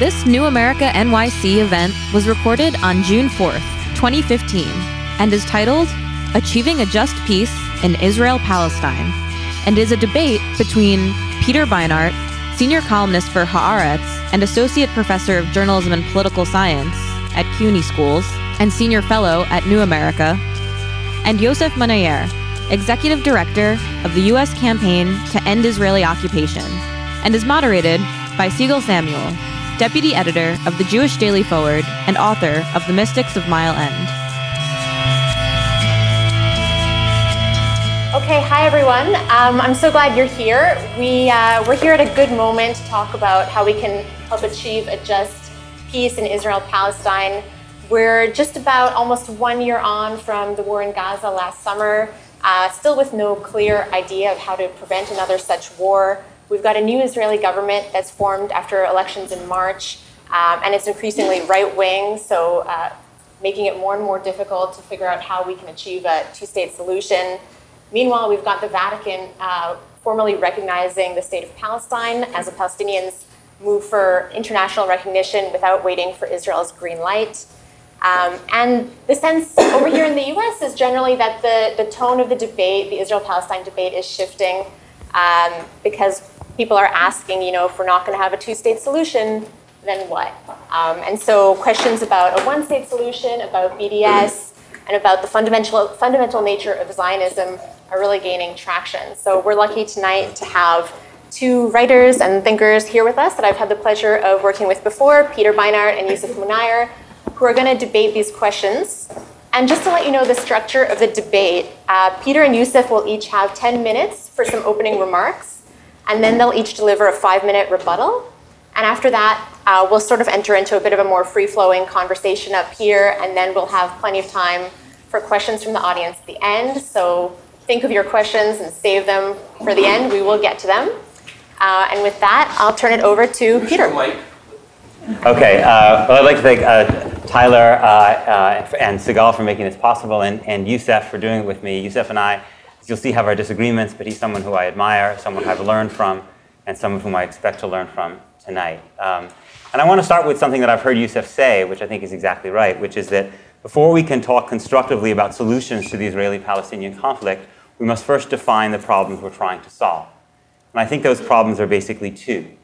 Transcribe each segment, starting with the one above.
This New America NYC event was recorded on June 4th, 2015, and is titled Achieving a Just Peace in Israel Palestine, and is a debate between Peter Beinart, senior columnist for Haaretz and associate professor of journalism and political science at CUNY Schools, and senior fellow at New America, and Yousef Munayyer, executive director of the U.S. campaign to end Israeli occupation, and is moderated by Sigal Samuel, deputy editor of the Jewish Daily Forward and author of The Mystics of Mile End. Okay, hi everyone. Um, I'm so glad you're here. We, uh, we're here at a good moment to talk about how we can help achieve a just peace in Israel Palestine. We're just about almost one year on from the war in Gaza last summer, uh, still with no clear idea of how to prevent another such war. We've got a new Israeli government that's formed after elections in March, um, and it's increasingly right wing, so uh, making it more and more difficult to figure out how we can achieve a two state solution. Meanwhile, we've got the Vatican uh, formally recognizing the state of Palestine as the Palestinians move for international recognition without waiting for Israel's green light. Um, and the sense over here in the US is generally that the, the tone of the debate, the Israel Palestine debate, is shifting um, because people are asking, you know, if we're not going to have a two state solution, then what? Um, and so questions about a one state solution, about BDS, and about the fundamental, fundamental nature of Zionism are really gaining traction. So we're lucky tonight to have two writers and thinkers here with us that I've had the pleasure of working with before, Peter Beinart and Yousef Munayyer, who are going to debate these questions. And just to let you know the structure of the debate, uh, Peter and Yousef will each have 10 minutes for some opening remarks, and then they'll each deliver a five minute rebuttal. And after that, uh, we'll sort of enter into a bit of a more free flowing conversation up here, and then we'll have plenty of time for questions from the audience at the end. So think of your questions and save them for the end. We will get to them. Uh, and with that, I'll turn it over to Peter. Okay, uh, well, I'd like to thank uh, Tyler uh, uh, and Sigal for making this possible, and, and Yousef for doing it with me. Yousef and I, as you'll see, have our disagreements, but he's someone who I admire, someone I've learned from, and someone whom I expect to learn from tonight. Um, and I want to start with something that I've heard Yousef say, which I think is exactly right, which is that before we can talk constructively about solutions to the Israeli Palestinian conflict, we must first define the problems we're trying to solve. And I think those problems are basically two.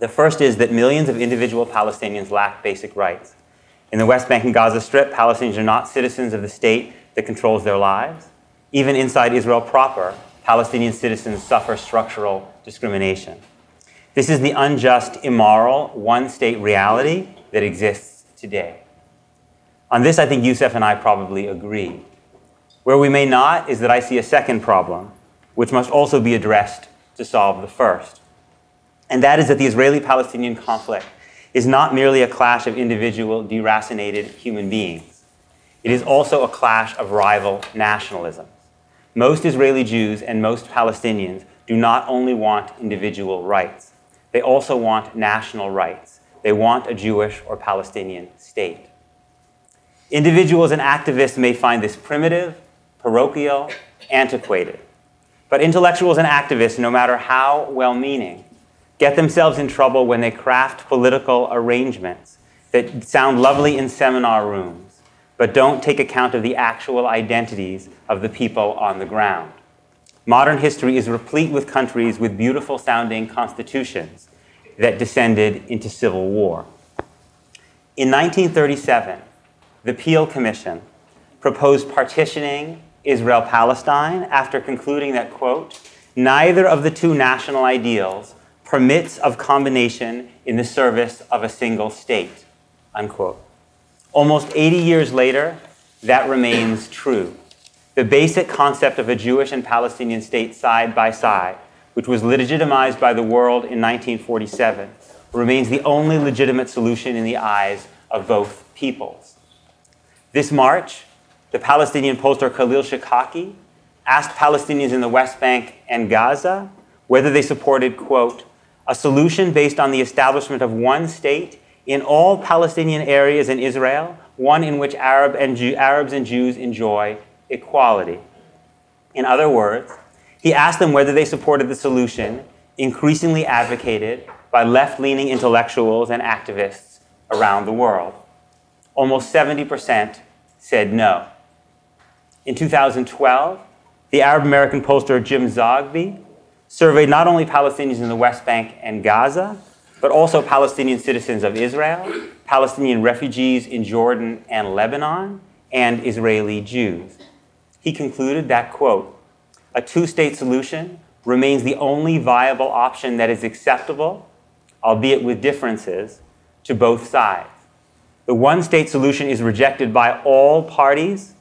The first is that millions of individual Palestinians lack basic rights. In the West Bank and Gaza Strip, Palestinians are not citizens of the state that controls their lives. Even inside Israel proper, Palestinian citizens suffer structural discrimination. This is the unjust, immoral, one state reality that exists today. On this, I think Yousef and I probably agree. Where we may not is that I see a second problem, which must also be addressed to solve the first and that is that the Israeli Palestinian conflict is not merely a clash of individual, deracinated human beings. It is also a clash of rival nationalisms. Most Israeli Jews and most Palestinians do not only want individual rights, they also want national rights. They want a Jewish or Palestinian state. Individuals and activists may find this primitive, parochial, antiquated. But intellectuals and activists, no matter how well meaning, get themselves in trouble when they craft political arrangements that sound lovely in seminar rooms, but don't take account of the actual identities of the people on the ground. Modern history is replete with countries with beautiful sounding constitutions that descended into civil war. In 1937, the Peel Commission proposed partitioning Israel Palestine after concluding that, quote, neither of the two national ideals permits of combination in the service of a single state, unquote. Almost 80 years later, that remains true. The basic concept of a Jewish and Palestinian state side by side, which was legitimized by the world in 1947, remains the only legitimate solution in the eyes of both peoples. This March, the Palestinian pollster Khalil Shikaki asked Palestinians in the West Bank and Gaza whether they supported, quote, a solution based on the establishment of one state in all Palestinian areas in Israel, one in which Arab and Jew, Arabs and Jews enjoy equality. In other words, he asked them whether they supported the solution increasingly advocated by left leaning intellectuals and activists around the world. Almost 70% said no. In 2012, the Arab American pollster Jim Zogby surveyed not only Palestinians in the West Bank and Gaza, but also Palestinian citizens of Israel, Palestinian refugees in Jordan and Lebanon, and Israeli Jews. He concluded that, quote, a two state solution remains the only viable option that is acceptable, albeit with differences, to both sides. The one state solution is rejected by all parties,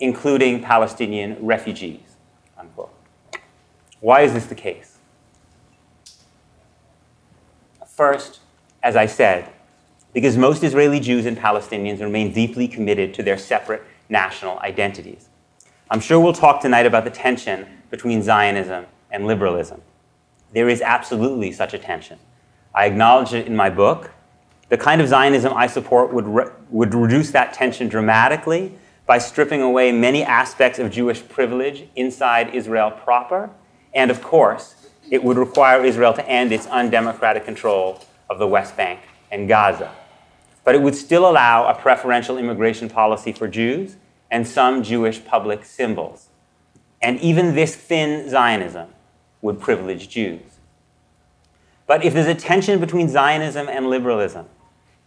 including Palestinian refugees. Unquote. Why is this the case? First, as I said, because most Israeli Jews and Palestinians remain deeply committed to their separate national identities. I'm sure we'll talk tonight about the tension between Zionism and liberalism. There is absolutely such a tension. I acknowledge it in my book. The kind of Zionism I support would, re- would reduce that tension dramatically by stripping away many aspects of Jewish privilege inside Israel proper. And of course, it would require Israel to end its undemocratic control of the West Bank and Gaza. But it would still allow a preferential immigration policy for Jews and some Jewish public symbols. And even this thin Zionism would privilege Jews. But if there's a tension between Zionism and liberalism,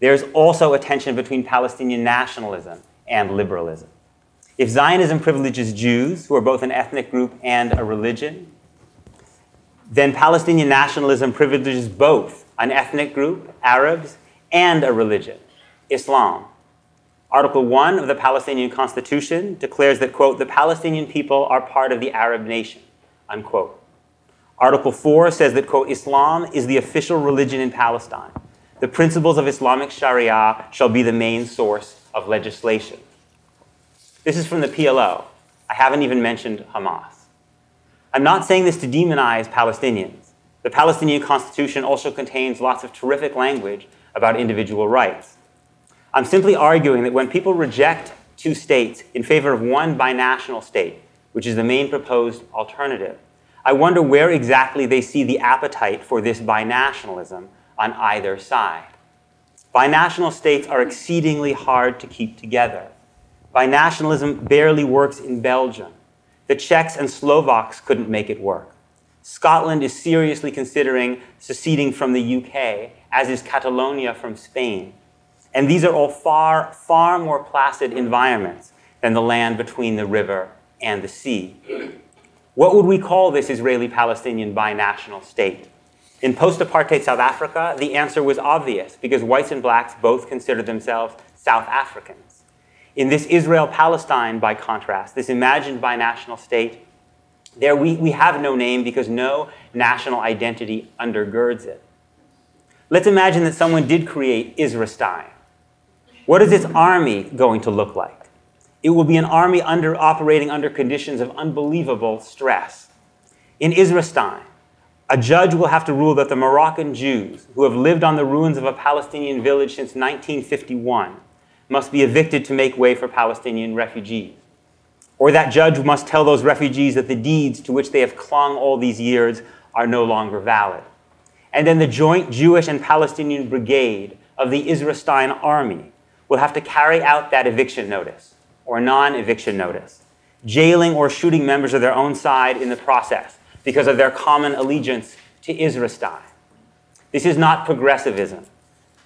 there's also a tension between Palestinian nationalism and liberalism. If Zionism privileges Jews, who are both an ethnic group and a religion, then Palestinian nationalism privileges both an ethnic group, Arabs, and a religion, Islam. Article 1 of the Palestinian Constitution declares that, quote, the Palestinian people are part of the Arab nation, unquote. Article 4 says that, quote, Islam is the official religion in Palestine. The principles of Islamic Sharia shall be the main source of legislation. This is from the PLO. I haven't even mentioned Hamas. I'm not saying this to demonize Palestinians. The Palestinian Constitution also contains lots of terrific language about individual rights. I'm simply arguing that when people reject two states in favor of one binational state, which is the main proposed alternative, I wonder where exactly they see the appetite for this binationalism on either side. Binational states are exceedingly hard to keep together. Binationalism barely works in Belgium. The Czechs and Slovaks couldn't make it work. Scotland is seriously considering seceding from the UK, as is Catalonia from Spain. And these are all far, far more placid environments than the land between the river and the sea. What would we call this Israeli Palestinian binational state? In post apartheid South Africa, the answer was obvious because whites and blacks both considered themselves South Africans. In this Israel Palestine, by contrast, this imagined binational state, there we, we have no name because no national identity undergirds it. Let's imagine that someone did create Israelstein. What is its army going to look like? It will be an army under, operating under conditions of unbelievable stress. In Israelstein, a judge will have to rule that the Moroccan Jews, who have lived on the ruins of a Palestinian village since 1951, must be evicted to make way for Palestinian refugees. Or that judge must tell those refugees that the deeds to which they have clung all these years are no longer valid. And then the joint Jewish and Palestinian brigade of the Israelstein army will have to carry out that eviction notice or non eviction notice, jailing or shooting members of their own side in the process because of their common allegiance to Israelstein. This is not progressivism.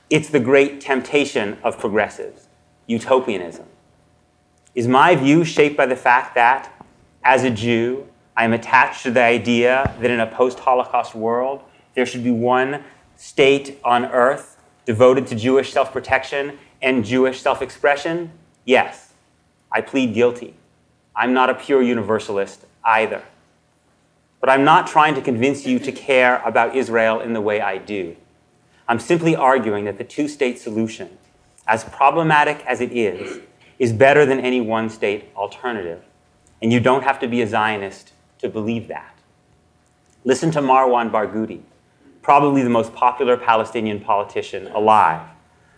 It's the great temptation of progressives, utopianism. Is my view shaped by the fact that, as a Jew, I am attached to the idea that in a post Holocaust world, there should be one state on earth devoted to Jewish self protection and Jewish self expression? Yes. I plead guilty. I'm not a pure universalist either. But I'm not trying to convince you to care about Israel in the way I do. I'm simply arguing that the two state solution, as problematic as it is, is better than any one state alternative. And you don't have to be a Zionist to believe that. Listen to Marwan Barghouti, probably the most popular Palestinian politician alive,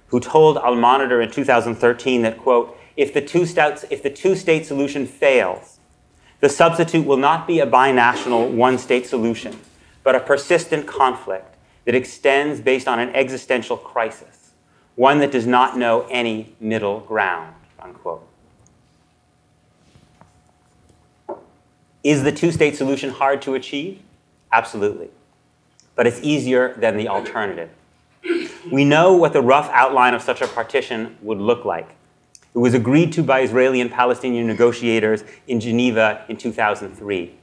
who told Al Monitor in 2013 that, quote, if the two states, if the two state solution fails, the substitute will not be a binational one state solution, but a persistent conflict that extends based on an existential crisis, one that does not know any middle ground. Unquote. Is the two state solution hard to achieve? Absolutely. But it's easier than the alternative. We know what the rough outline of such a partition would look like. It was agreed to by Israeli and Palestinian negotiators in Geneva in 2003.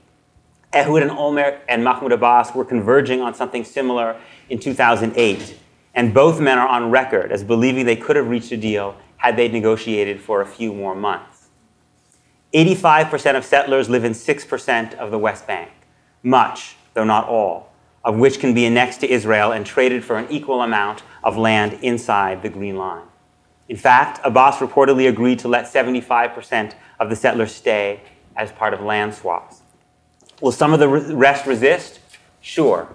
Ehud and Olmert and Mahmoud Abbas were converging on something similar in 2008, and both men are on record as believing they could have reached a deal had they negotiated for a few more months. 85% of settlers live in 6% of the West Bank, much, though not all, of which can be annexed to Israel and traded for an equal amount of land inside the Green Line. In fact, Abbas reportedly agreed to let 75% of the settlers stay as part of land swaps. Will some of the rest resist? Sure.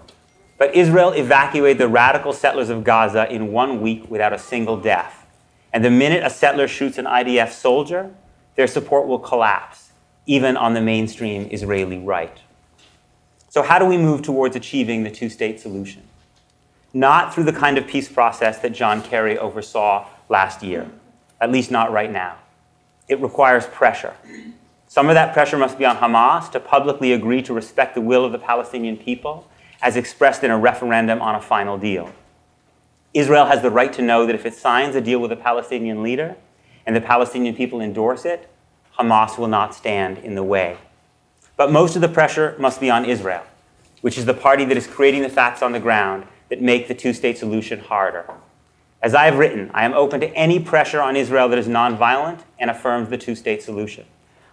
But Israel evacuated the radical settlers of Gaza in one week without a single death. And the minute a settler shoots an IDF soldier, their support will collapse, even on the mainstream Israeli right. So, how do we move towards achieving the two state solution? Not through the kind of peace process that John Kerry oversaw last year, at least not right now. It requires pressure. Some of that pressure must be on Hamas to publicly agree to respect the will of the Palestinian people as expressed in a referendum on a final deal. Israel has the right to know that if it signs a deal with a Palestinian leader and the Palestinian people endorse it, Hamas will not stand in the way. But most of the pressure must be on Israel, which is the party that is creating the facts on the ground that make the two state solution harder. As I have written, I am open to any pressure on Israel that is nonviolent and affirms the two state solution.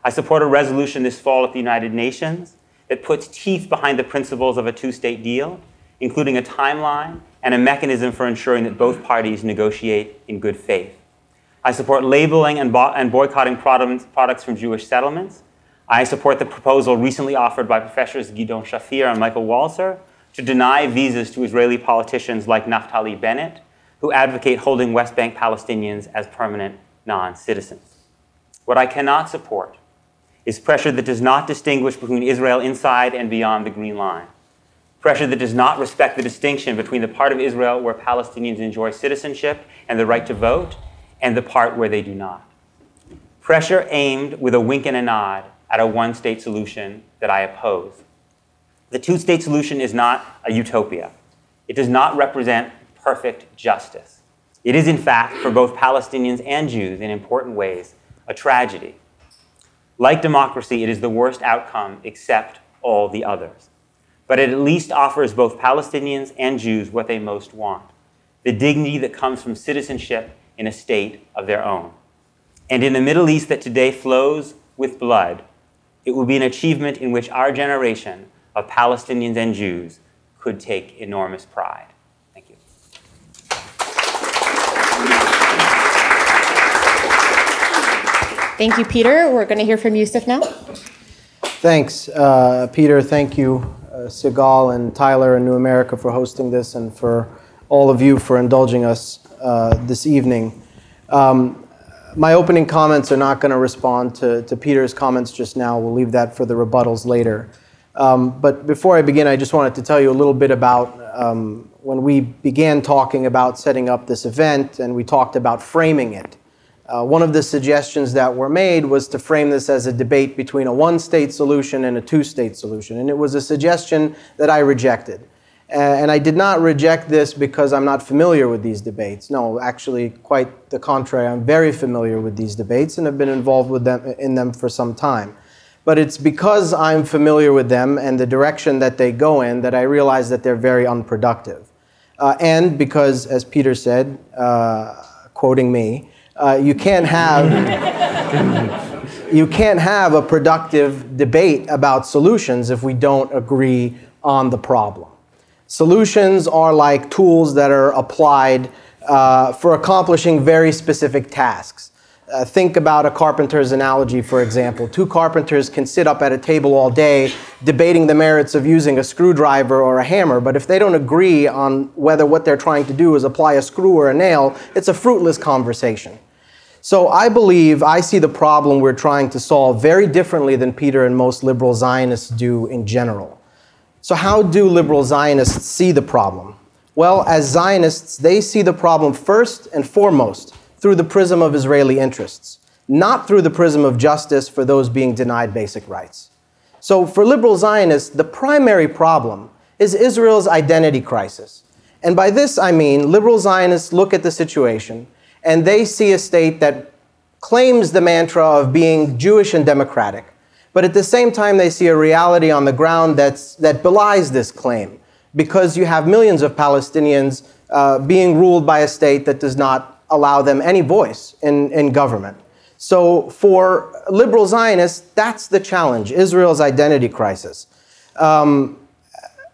I support a resolution this fall at the United Nations that puts teeth behind the principles of a two state deal, including a timeline and a mechanism for ensuring that both parties negotiate in good faith. I support labeling and, bo- and boycotting products from Jewish settlements. I support the proposal recently offered by Professors Gidon Shafir and Michael Walzer to deny visas to Israeli politicians like Naftali Bennett, who advocate holding West Bank Palestinians as permanent non citizens. What I cannot support is pressure that does not distinguish between Israel inside and beyond the Green Line. Pressure that does not respect the distinction between the part of Israel where Palestinians enjoy citizenship and the right to vote and the part where they do not. Pressure aimed with a wink and a nod at a one state solution that I oppose. The two state solution is not a utopia. It does not represent perfect justice. It is, in fact, for both Palestinians and Jews in important ways, a tragedy. Like democracy, it is the worst outcome except all the others. But it at least offers both Palestinians and Jews what they most want the dignity that comes from citizenship in a state of their own. And in a Middle East that today flows with blood, it will be an achievement in which our generation of Palestinians and Jews could take enormous pride. Thank you, Peter. We're going to hear from Yousef now. Thanks, uh, Peter. Thank you, uh, Sigal and Tyler and New America for hosting this and for all of you for indulging us uh, this evening. Um, my opening comments are not going to respond to, to Peter's comments just now. We'll leave that for the rebuttals later. Um, but before I begin, I just wanted to tell you a little bit about um, when we began talking about setting up this event and we talked about framing it. Uh, one of the suggestions that were made was to frame this as a debate between a one state solution and a two state solution. And it was a suggestion that I rejected. And I did not reject this because I'm not familiar with these debates. No, actually, quite the contrary. I'm very familiar with these debates and have been involved with them in them for some time. But it's because I'm familiar with them and the direction that they go in that I realize that they're very unproductive. Uh, and because, as Peter said, uh, quoting me, uh, you can't have you can't have a productive debate about solutions if we don't agree on the problem. Solutions are like tools that are applied uh, for accomplishing very specific tasks. Uh, think about a carpenter's analogy, for example. Two carpenters can sit up at a table all day debating the merits of using a screwdriver or a hammer, but if they don't agree on whether what they're trying to do is apply a screw or a nail, it's a fruitless conversation. So I believe I see the problem we're trying to solve very differently than Peter and most liberal Zionists do in general. So, how do liberal Zionists see the problem? Well, as Zionists, they see the problem first and foremost through the prism of Israeli interests, not through the prism of justice for those being denied basic rights. So, for liberal Zionists, the primary problem is Israel's identity crisis. And by this I mean liberal Zionists look at the situation and they see a state that claims the mantra of being Jewish and democratic, but at the same time they see a reality on the ground that's, that belies this claim because you have millions of Palestinians uh, being ruled by a state that does not allow them any voice in, in government. So for liberal Zionists, that's the challenge Israel's identity crisis. Um,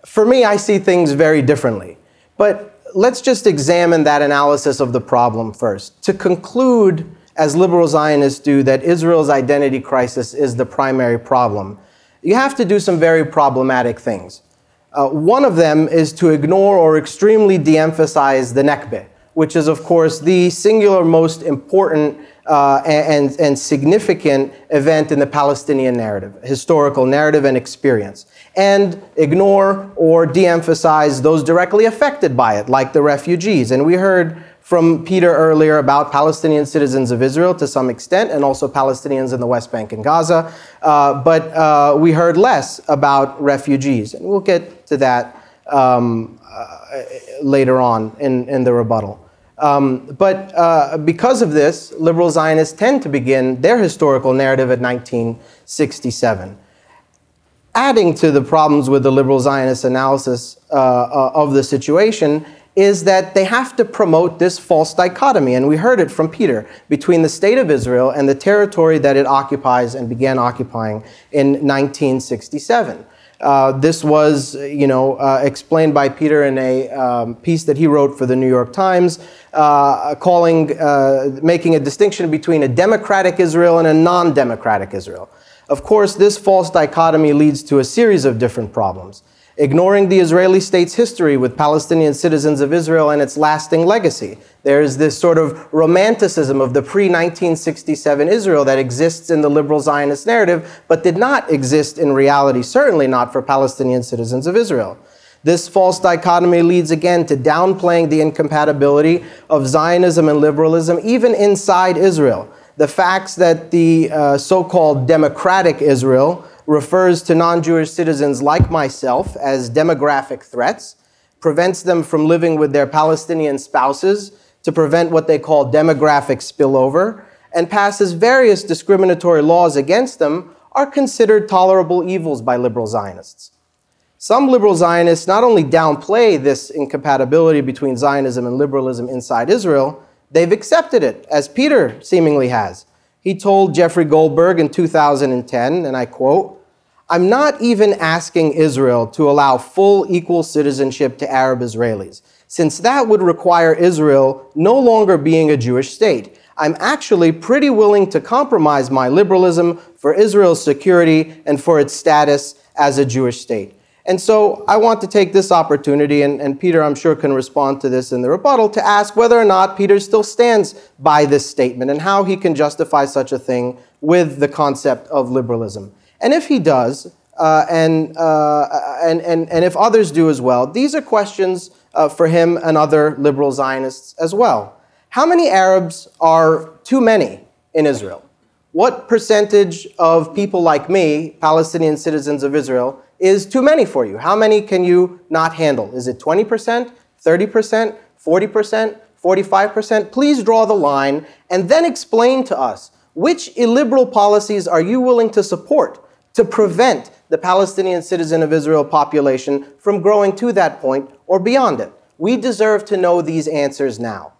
for me, I see things very differently. But let's just examine that analysis of the problem first. To conclude, as liberal Zionists do, that Israel's identity crisis is the primary problem, you have to do some very problematic things. Uh, one of them is to ignore or extremely de emphasize the Nakba, which is, of course, the singular most important uh, and, and significant event in the Palestinian narrative, historical narrative and experience, and ignore or de emphasize those directly affected by it, like the refugees. And we heard from Peter earlier about Palestinian citizens of Israel to some extent, and also Palestinians in the West Bank and Gaza. Uh, but uh, we heard less about refugees. And we'll get to that um, uh, later on in, in the rebuttal. Um, but uh, because of this, liberal Zionists tend to begin their historical narrative at 1967. Adding to the problems with the liberal Zionist analysis uh, uh, of the situation is that they have to promote this false dichotomy, and we heard it from Peter, between the state of Israel and the territory that it occupies and began occupying in 1967. Uh, this was, you know, uh, explained by Peter in a um, piece that he wrote for the New York Times, uh, calling, uh, making a distinction between a democratic Israel and a non-democratic Israel. Of course, this false dichotomy leads to a series of different problems ignoring the Israeli state's history with Palestinian citizens of Israel and its lasting legacy. There is this sort of romanticism of the pre 1967 Israel that exists in the liberal Zionist narrative, but did not exist in reality, certainly not for Palestinian citizens of Israel. This false dichotomy leads again to downplaying the incompatibility of Zionism and liberalism, even inside Israel. The facts that the uh, so called democratic Israel refers to non Jewish citizens like myself as demographic threats, prevents them from living with their Palestinian spouses to prevent what they call demographic spillover, and passes various discriminatory laws against them, are considered tolerable evils by liberal Zionists. Some liberal Zionists not only downplay this incompatibility between Zionism and liberalism inside Israel, they've accepted it, as Peter seemingly has. He told Jeffrey Goldberg in 2010, and I quote, I'm not even asking Israel to allow full equal citizenship to Arab Israelis, since that would require Israel no longer being a Jewish state. I'm actually pretty willing to compromise my liberalism for Israel's security and for its status as a Jewish state. And so I want to take this opportunity, and, and, Peter, I'm sure, can respond to this in the rebuttal, to ask whether or not Peter still stands by this statement and how he can justify such a thing with the concept of liberalism. And if he does, uh, and, uh, and, and, and if others do as well, these are questions uh, for him and other liberal Zionists as well. How many Arabs are too many in Israel? What percentage of people like me, Palestinian citizens of Israel, is too many for you? How many can you not handle? Is it 20%, 30%, 40%, 45%? Please draw the line and then explain to us which illiberal policies are you willing to support to prevent the Palestinian citizen of Israel population from growing to that point or beyond it? We deserve to know these answers now.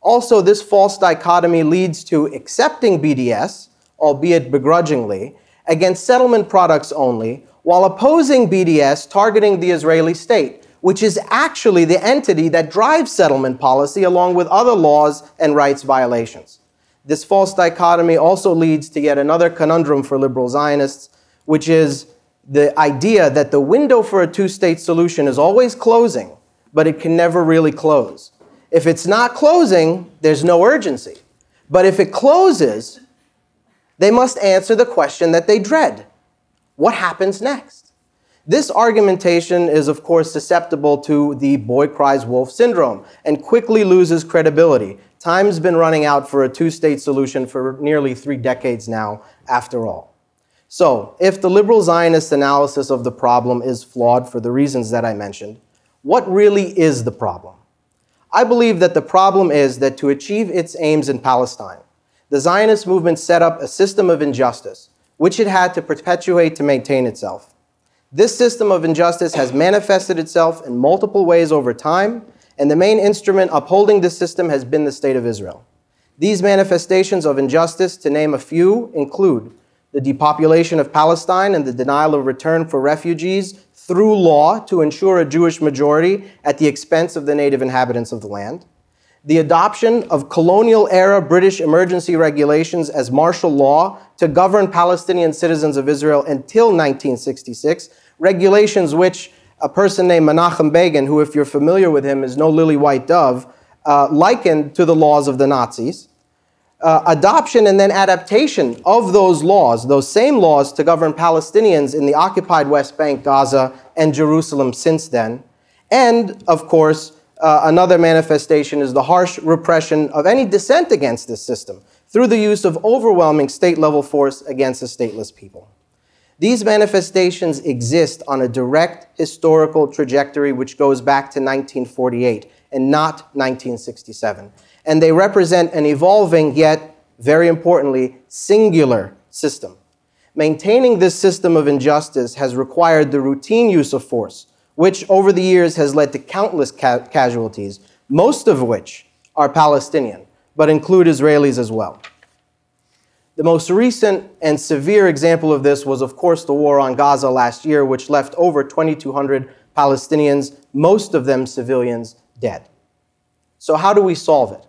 Also, this false dichotomy leads to accepting BDS, albeit begrudgingly, against settlement products only, while opposing BDS targeting the Israeli state, which is actually the entity that drives settlement policy along with other laws and rights violations. This false dichotomy also leads to yet another conundrum for liberal Zionists, which is the idea that the window for a two state solution is always closing, but it can never really close. If it's not closing, there's no urgency. But if it closes, they must answer the question that they dread what happens next? This argumentation is, of course, susceptible to the boy cries wolf syndrome and quickly loses credibility. Time's been running out for a two state solution for nearly three decades now, after all. So, if the liberal Zionist analysis of the problem is flawed for the reasons that I mentioned, what really is the problem? I believe that the problem is that to achieve its aims in Palestine, the Zionist movement set up a system of injustice, which it had to perpetuate to maintain itself. This system of injustice has manifested itself in multiple ways over time, and the main instrument upholding this system has been the State of Israel. These manifestations of injustice, to name a few, include the depopulation of Palestine and the denial of return for refugees through law to ensure a Jewish majority at the expense of the native inhabitants of the land, the adoption of colonial era British emergency regulations as martial law to govern Palestinian citizens of Israel until 1966, regulations which a person named Menachem Begin, who, if you're familiar with him, is no lily white dove, uh, likened to the laws of the Nazis. Uh, adoption and then adaptation of those laws, those same laws to govern Palestinians in the occupied West Bank, Gaza, and Jerusalem since then. And, of course, uh, another manifestation is the harsh repression of any dissent against this system through the use of overwhelming state level force against a stateless people. These manifestations exist on a direct historical trajectory which goes back to 1948 and not 1967. And they represent an evolving, yet very importantly, singular system. Maintaining this system of injustice has required the routine use of force, which over the years has led to countless ca- casualties, most of which are Palestinian, but include Israelis as well. The most recent and severe example of this was, of course, the war on Gaza last year, which left over 2,200 Palestinians, most of them civilians, dead. So, how do we solve it?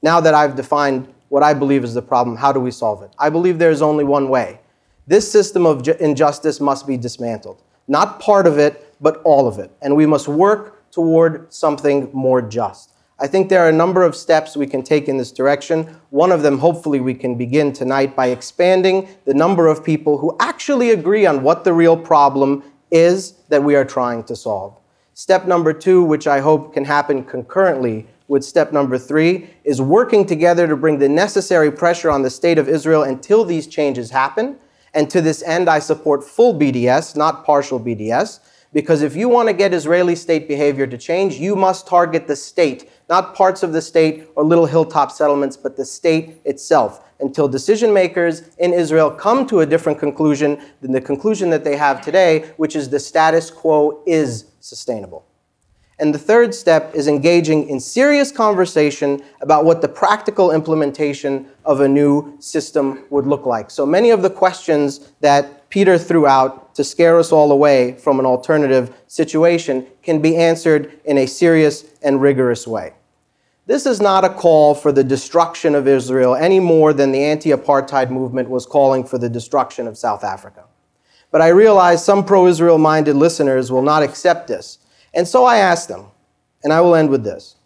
Now that I've defined what I believe is the problem, how do we solve it? I believe there is only one way. This system of injustice must be dismantled. Not part of it, but all of it. And we must work toward something more just. I think there are a number of steps we can take in this direction. One of them, hopefully, we can begin tonight by expanding the number of people who actually agree on what the real problem is that we are trying to solve. Step number two, which I hope can happen concurrently with step number three, is working together to bring the necessary pressure on the state of Israel until these changes happen. And to this end, I support full BDS, not partial BDS. Because if you want to get Israeli state behavior to change, you must target the state, not parts of the state or little hilltop settlements, but the state itself, until decision makers in Israel come to a different conclusion than the conclusion that they have today, which is the status quo is sustainable. And the third step is engaging in serious conversation about what the practical implementation of a new system would look like. So many of the questions that Peter threw out to scare us all away from an alternative situation can be answered in a serious and rigorous way. This is not a call for the destruction of Israel any more than the anti apartheid movement was calling for the destruction of South Africa. But I realize some pro Israel minded listeners will not accept this and so I ask them, and I will end with this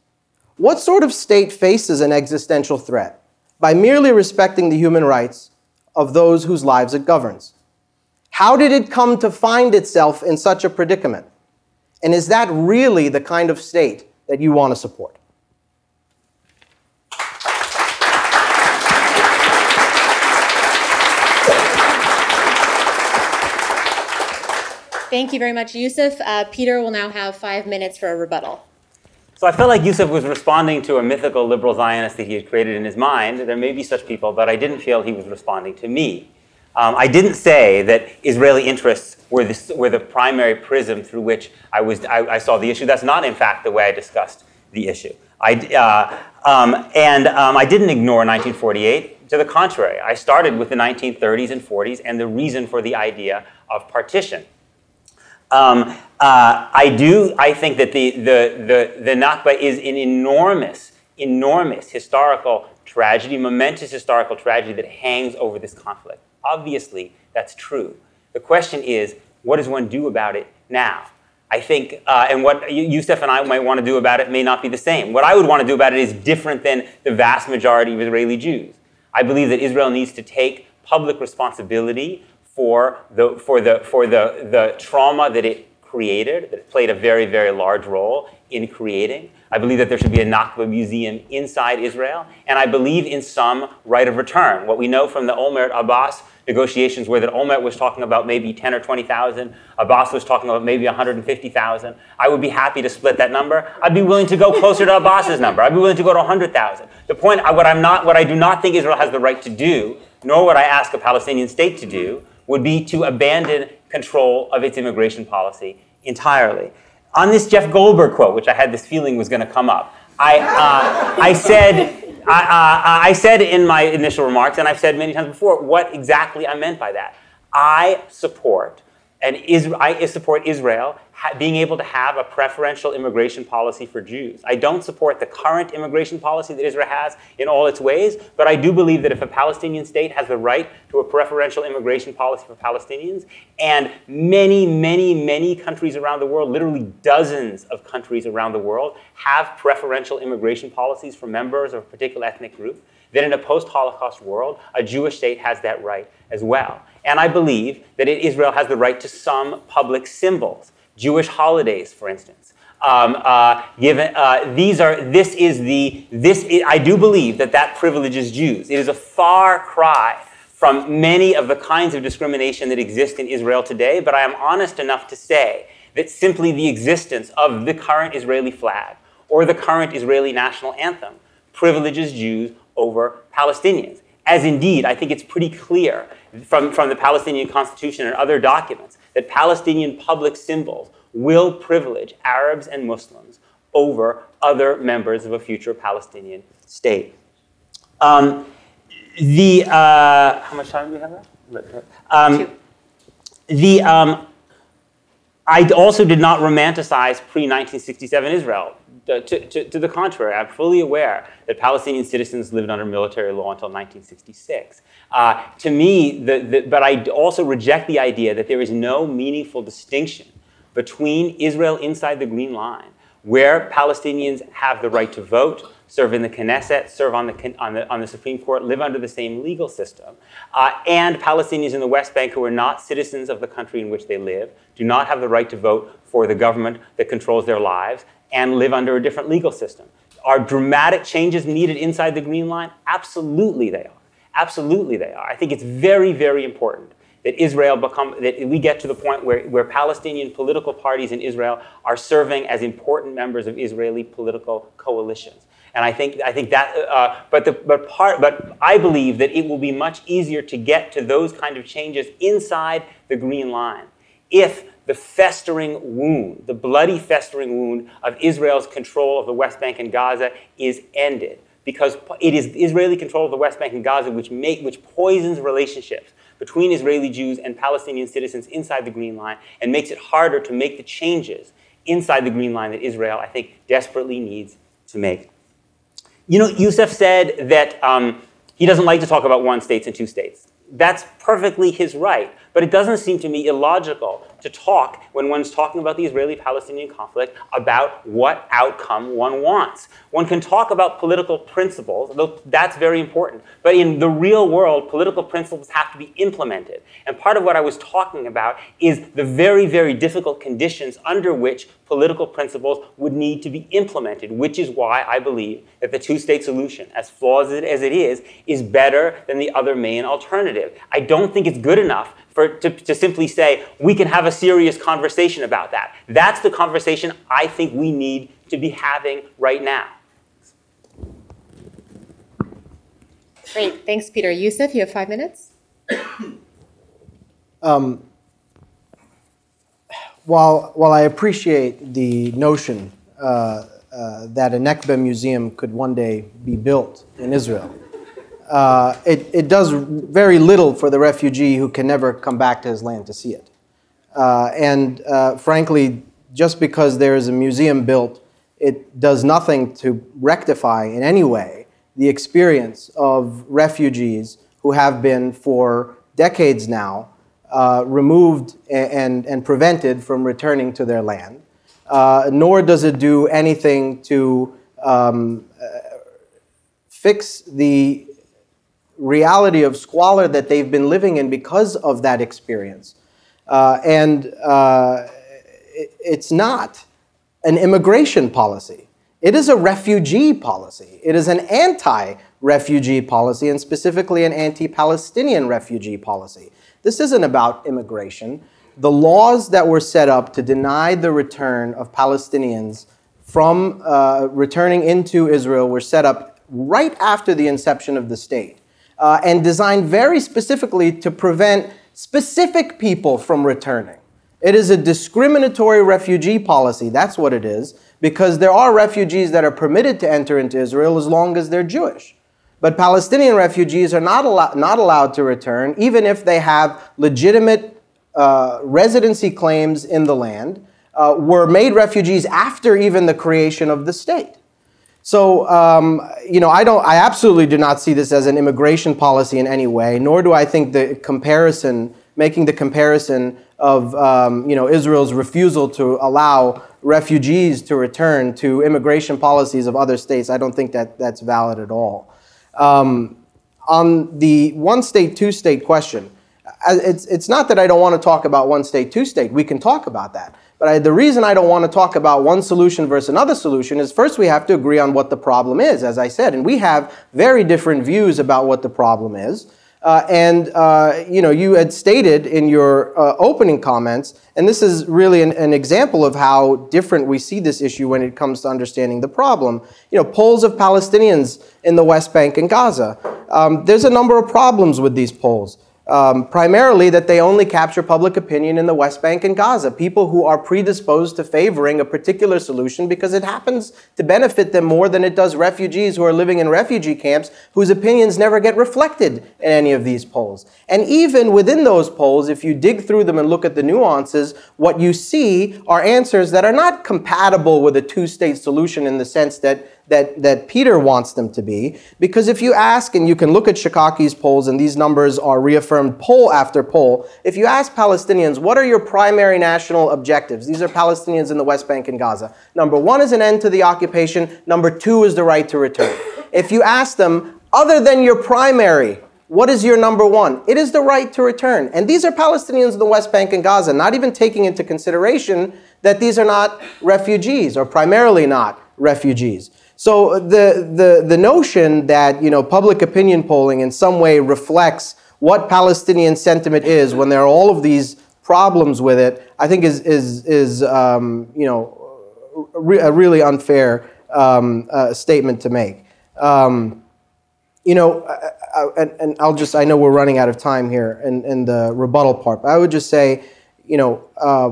What sort of state faces an existential threat by merely respecting the human rights of those whose lives it governs? How did it come to find itself in such a predicament? And is that really the kind of state that you want to support? Thank you very much, Yousef. Uh, Peter will now have five minutes for a rebuttal. So I felt like Yousef was responding to a mythical liberal Zionist that he had created in his mind. There may be such people, but I didn't feel he was responding to me. Um, I didn't say that Israeli interests were, this, were the primary prism through which I, was, I, I, saw the issue. That's not, in fact, the way I discussed the issue. I, uh, um, and um, I didn't ignore 1948. To the contrary, I started with the 1930s and 40s and the reason for the idea of partition. Um, uh, I do. I think that the the the the Nakba is an enormous, enormous historical tragedy, momentous historical tragedy that hangs over this conflict. Obviously, that's true. The question is, what does one do about it now? I think, uh, and what Yousef and I might want to do about it may not be the same. What I would want to do about it is different than the vast majority of Israeli Jews. I believe that Israel needs to take public responsibility for the, for the, for the, the trauma that it created, that played a very, very large role in creating. I believe that there should be a Nakba museum inside Israel, and I believe in some right of return. What we know from the Olmert Abbas negotiations where that Olmert was talking about maybe 10 or 20,000, Abbas was talking about maybe 150,000. I would be happy to split that number. I'd be willing to go closer to Abbas's number. I'd be willing to go to 100,000. The point, what I'm not, what I do not think Israel has the right to do, nor would I ask a Palestinian state to do, would be to abandon control of its immigration policy entirely. On this Jeff Goldberg quote, which I had this feeling was going to come up, I, uh, I said, I, uh, I said in my initial remarks, and I've said many times before, what exactly I meant by that. I support and I support Israel being able to have a preferential immigration policy for Jews. I don't support the current immigration policy that Israel has in all its ways, but I do believe that if a Palestinian state has the right to a preferential immigration policy for Palestinians, and many, many, many countries around the world, literally dozens of countries around the world, have preferential immigration policies for members of a particular ethnic group, then in a post Holocaust world, a Jewish state has that right as well. And I believe that Israel has the right to some public symbols. Jewish holidays, for instance. Um, uh, given uh, these are this is the this is, I do believe that that privileges Jews. It is a far cry from many of the kinds of discrimination that exist in Israel today. But I am honest enough to say that simply the existence of the current Israeli flag or the current Israeli national anthem privileges Jews over Palestinians. As indeed, I think it's pretty clear from, from the Palestinian Constitution and other documents that Palestinian public symbols will privilege Arabs and Muslims over other members of a future Palestinian state. Um, the uh, how much time do we have left? Um, the um, I also did not romanticize pre-1967 Israel. To, to, to, the contrary, I'm fully aware that Palestinian citizens lived under military law until 1966. Uh, to me, the, the, but I also reject the idea that there is no meaningful distinction between Israel inside the Green Line, where Palestinians have the right to vote, serve in the Knesset, serve on the, on the, on the Supreme Court, live under the same legal system, uh, and Palestinians in the West Bank who are not citizens of the country in which they live, do not have the right to vote for the government that controls their lives, and live under a different legal system. Are dramatic changes needed inside the Green Line? Absolutely they are. Absolutely they are. I think it's very, very important that Israel become that we get to the point where, where Palestinian political parties in Israel are serving as important members of Israeli political coalitions. And I think I think that uh, but the but part but I believe that it will be much easier to get to those kind of changes inside the green line if the festering wound, the bloody festering wound of Israel's control of the West Bank and Gaza is ended because it is Israeli control of the West Bank and Gaza which, make, which poisons relationships between Israeli Jews and Palestinian citizens inside the Green Line and makes it harder to make the changes inside the Green Line that Israel, I think, desperately needs to make. You know, Yousef said that um, he doesn't like to talk about one states and two states. That's perfectly his right. But it doesn't seem to me illogical to talk, when one's talking about the Israeli Palestinian conflict, about what outcome one wants. One can talk about political principles, though that's very important. But in the real world, political principles have to be implemented. And part of what I was talking about is the very, very difficult conditions under which political principles would need to be implemented, which is why I believe that the two state solution, as flawed as it is, is better than the other main alternative. I don't think it's good enough for, to, to simply say, we can have a serious conversation about that. That's the conversation I think we need to be having right now. Great. Thanks, Peter. Yousef, you have five minutes. Um, while, while I appreciate the notion uh, uh, that a Nakba museum could one day be built in Israel, uh, it, it does very little for the refugee who can never come back to his land to see it. Uh, and uh, frankly, just because there is a museum built, it does nothing to rectify in any way the experience of refugees who have been for decades now uh, removed and, and prevented from returning to their land. Uh, nor does it do anything to um, uh, fix the reality of squalor that they've been living in because of that experience. Uh, and uh, it, it's not an immigration policy. It is a refugee policy. It is an anti refugee policy, and specifically an anti Palestinian refugee policy. This isn't about immigration. The laws that were set up to deny the return of Palestinians from uh, returning into Israel were set up right after the inception of the state uh, and designed very specifically to prevent specific people from returning. It is a discriminatory refugee policy, that's what it is, because there are refugees that are permitted to enter into Israel as long as they're Jewish. But Palestinian refugees are not, allo- not allowed to return, even if they have legitimate uh, residency claims in the land, uh, were made refugees after even the creation of the state. So, um, you know, I don't, I absolutely do not see this as an immigration policy in any way, nor do I think the comparison, making the comparison of, um, you know, Israel's refusal to allow refugees to return to immigration policies of other states, I don't think that that's valid at all. Um, on the one state, two state question, it's, it's not that I don't want to talk about one state, two state. We can talk about that. But I, the reason I don't want to talk about one solution versus another solution is first we have to agree on what the problem is, as I said. And we have very different views about what the problem is. Uh, and uh, you know, you had stated in your uh, opening comments, and this is really an, an, example of how different we see this issue when it comes to understanding the problem. You know, polls of Palestinians in the West Bank and Gaza. Um, there's a number of problems with these polls. Um, primarily that they only capture public opinion in the West Bank and Gaza, people who are predisposed to favoring a particular solution because it happens to benefit them more than it does refugees who are living in refugee camps whose opinions never get reflected in any of these polls. And even within those polls, if you dig through them and look at the nuances, what you see are answers that are not compatible with a two state solution in the sense that that, that Peter wants them to be. Because if you ask, and you can look at Shikaki's polls, and these numbers are reaffirmed poll after poll, if you ask Palestinians, what are your primary national objectives? These are Palestinians in the West Bank and Gaza. Number one is an end to the occupation, number two is the right to return. If you ask them, other than your primary, what is your number one? It is the right to return. And these are Palestinians in the West Bank and Gaza, not even taking into consideration that these are not refugees, or primarily not refugees. So the, the, the notion that you know, public opinion polling in some way reflects what Palestinian sentiment is when there are all of these problems with it, I think is, is, is um, you know, a really unfair um, uh, statement to make. Um, you know, I, I, and, and, I'll just, I know we're running out of time here in, in the rebuttal part, but I would just say, you know, uh,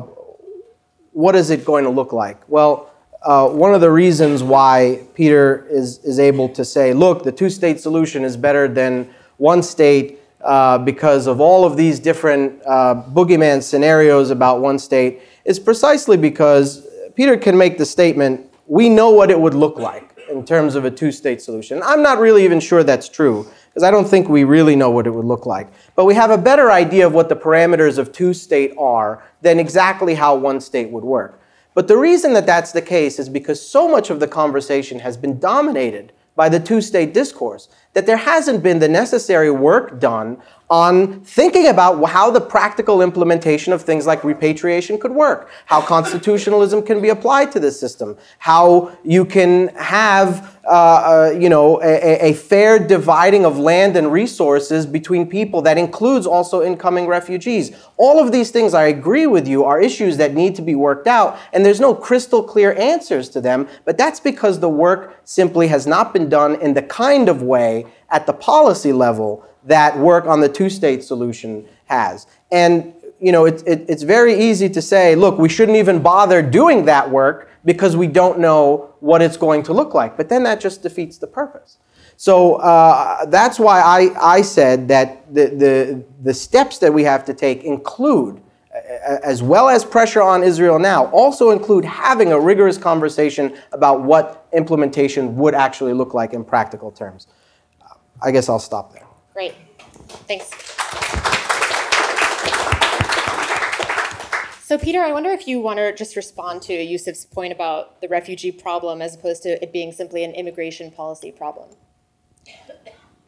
what is it going to look like? Well, uh, one of the reasons why Peter is, is able to say, look, the two state solution is better than one state uh, because of all of these different uh, boogeyman scenarios about one state is precisely because Peter can make the statement, we know what it would look like in terms of a two state solution. I'm not really even sure that's true because I don't think we really know what it would look like. But we have a better idea of what the parameters of two state are than exactly how one state would work. But the reason that that's the case is because so much of the conversation has been dominated by the two state discourse that there hasn't been the necessary work done on thinking about how the practical implementation of things like repatriation could work, how constitutionalism can be applied to this system, how you can have uh, uh, you know, a, a, fair dividing of land and resources between people that includes also incoming refugees. All of these things, I agree with you, are issues that need to be worked out, and there's no crystal clear answers to them, but that's because the work simply has not been done in the kind of way at the policy level that work on the two-state solution has. And you know, it, it, it's very easy to say, look, we shouldn't even bother doing that work because we don't know what it's going to look like. But then that just defeats the purpose. So uh, that's why I, I said that the, the, the steps that we have to take include, as well as pressure on Israel now, also include having a rigorous conversation about what implementation would actually look like in practical terms. I guess I'll stop there. Great. Thanks. So, Peter, I wonder if you want to just respond to Yousef's point about the refugee problem as opposed to it being simply an immigration policy problem.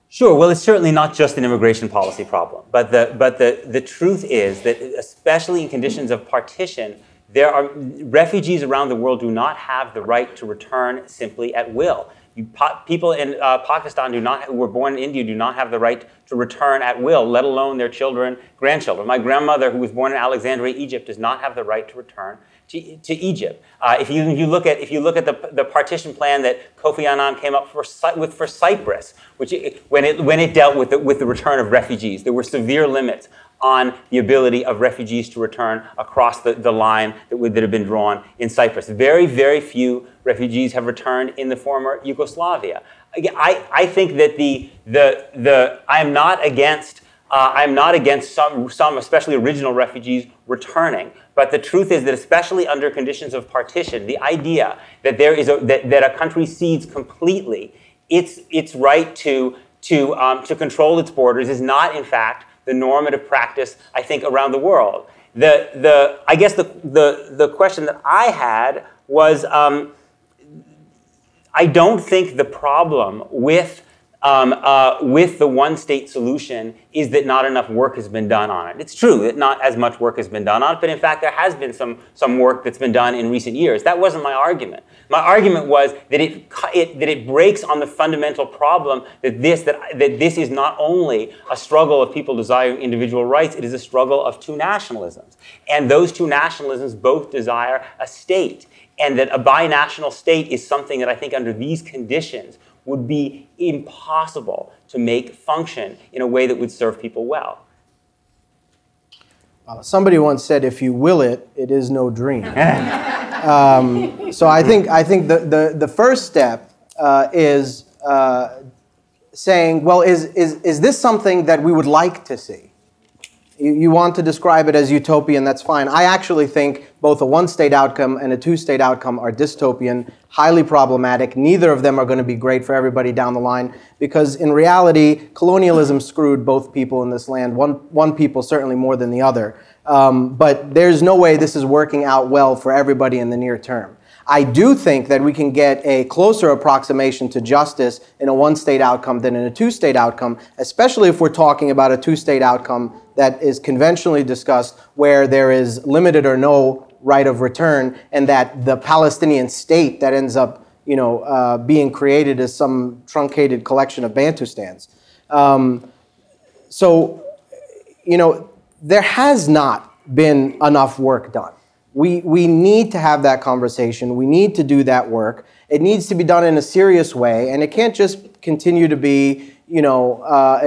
Sure. Well, it's certainly not just an immigration policy problem, but the but the the truth is that especially in conditions of partition, there are refugees around the world do not have the right to return simply at will. You, people in uh, Pakistan do not, who were born in India do not have the right to return at will, let alone their children, grandchildren. My grandmother, who was born in Alexandria, Egypt, does not have the right to return to, to Egypt. Uh, if, you, you look at, if you look at the, the partition plan that Kofi Annan came up for, with for Cyprus, which it, when, it, when it dealt with the, with the return of refugees, there were severe limits on the ability of refugees to return across the, the line that, would, that had been drawn in Cyprus. Very, very few refugees have returned in the former Yugoslavia. Again, I, I think that the, the, the, I am not against, uh, I'm not against some, some, especially original refugees, returning. But the truth is that, especially under conditions of partition, the idea that, there is a, that, that a country cedes completely its, its right to, to, um, to control its borders is not, in fact, the normative practice, I think, around the world. The, the, I guess the, the, the question that I had was um, I don't think the problem with um, uh, with the one state solution is that not enough work has been done on it. It's true that not as much work has been done on it, but in fact, there has been some, some work that's been done in recent years. That wasn't my argument. My argument was that it, it, that it breaks on the fundamental problem that this, that, that this is not only a struggle of people desiring individual rights, it is a struggle of two nationalisms. And those two nationalisms both desire a state. And that a binational state is something that I think under these conditions would be impossible to make function in a way that would serve people well. Uh, somebody once said, "If you will it, it is no dream." um, so I think I think the the, the first step uh, is uh, saying, "Well, is is is this something that we would like to see?" You, want to describe it as utopian, that's fine. I actually think both a one state outcome and a two state outcome are dystopian, highly problematic. Neither of them are going to be great for everybody down the line because, in reality, colonialism screwed both people in this land, one, one people certainly more than the other. Um, but there's no way this is working out well for everybody in the near term. I do think that we can get a closer approximation to justice in a one state outcome than in a two state outcome, especially if we're talking about a two state outcome that is conventionally discussed where there is limited or no right of return and that the Palestinian state that ends up you know, uh, being created as some truncated collection of Bantustans. Um, so, you know, there has not been enough work done. We, we need to have that conversation. We need to do that work. It needs to be done in a serious way, and it can't just continue to be, you know, uh,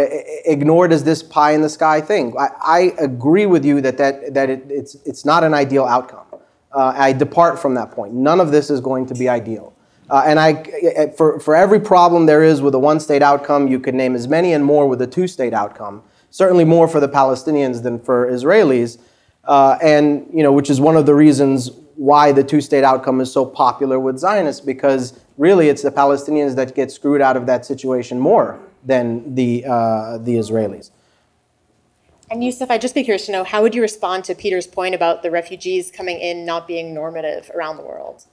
ignored as this pie in the sky thing. I, I agree with you that, that, that it, it's, it's not an ideal outcome. Uh, I depart from that point. None of this is going to be ideal. Uh, and I, for, for every problem there is with a one state outcome, you could name as many and more with a two state outcome. Certainly more for the Palestinians than for Israelis uh, and you know, which is one of the reasons why the two-state outcome is so popular with Zionists, because really it's the Palestinians that get screwed out of that situation more than the uh, the Israelis. And Yousef, I'd just be curious to know how would you respond to Peter's point about the refugees coming in not being normative around the world?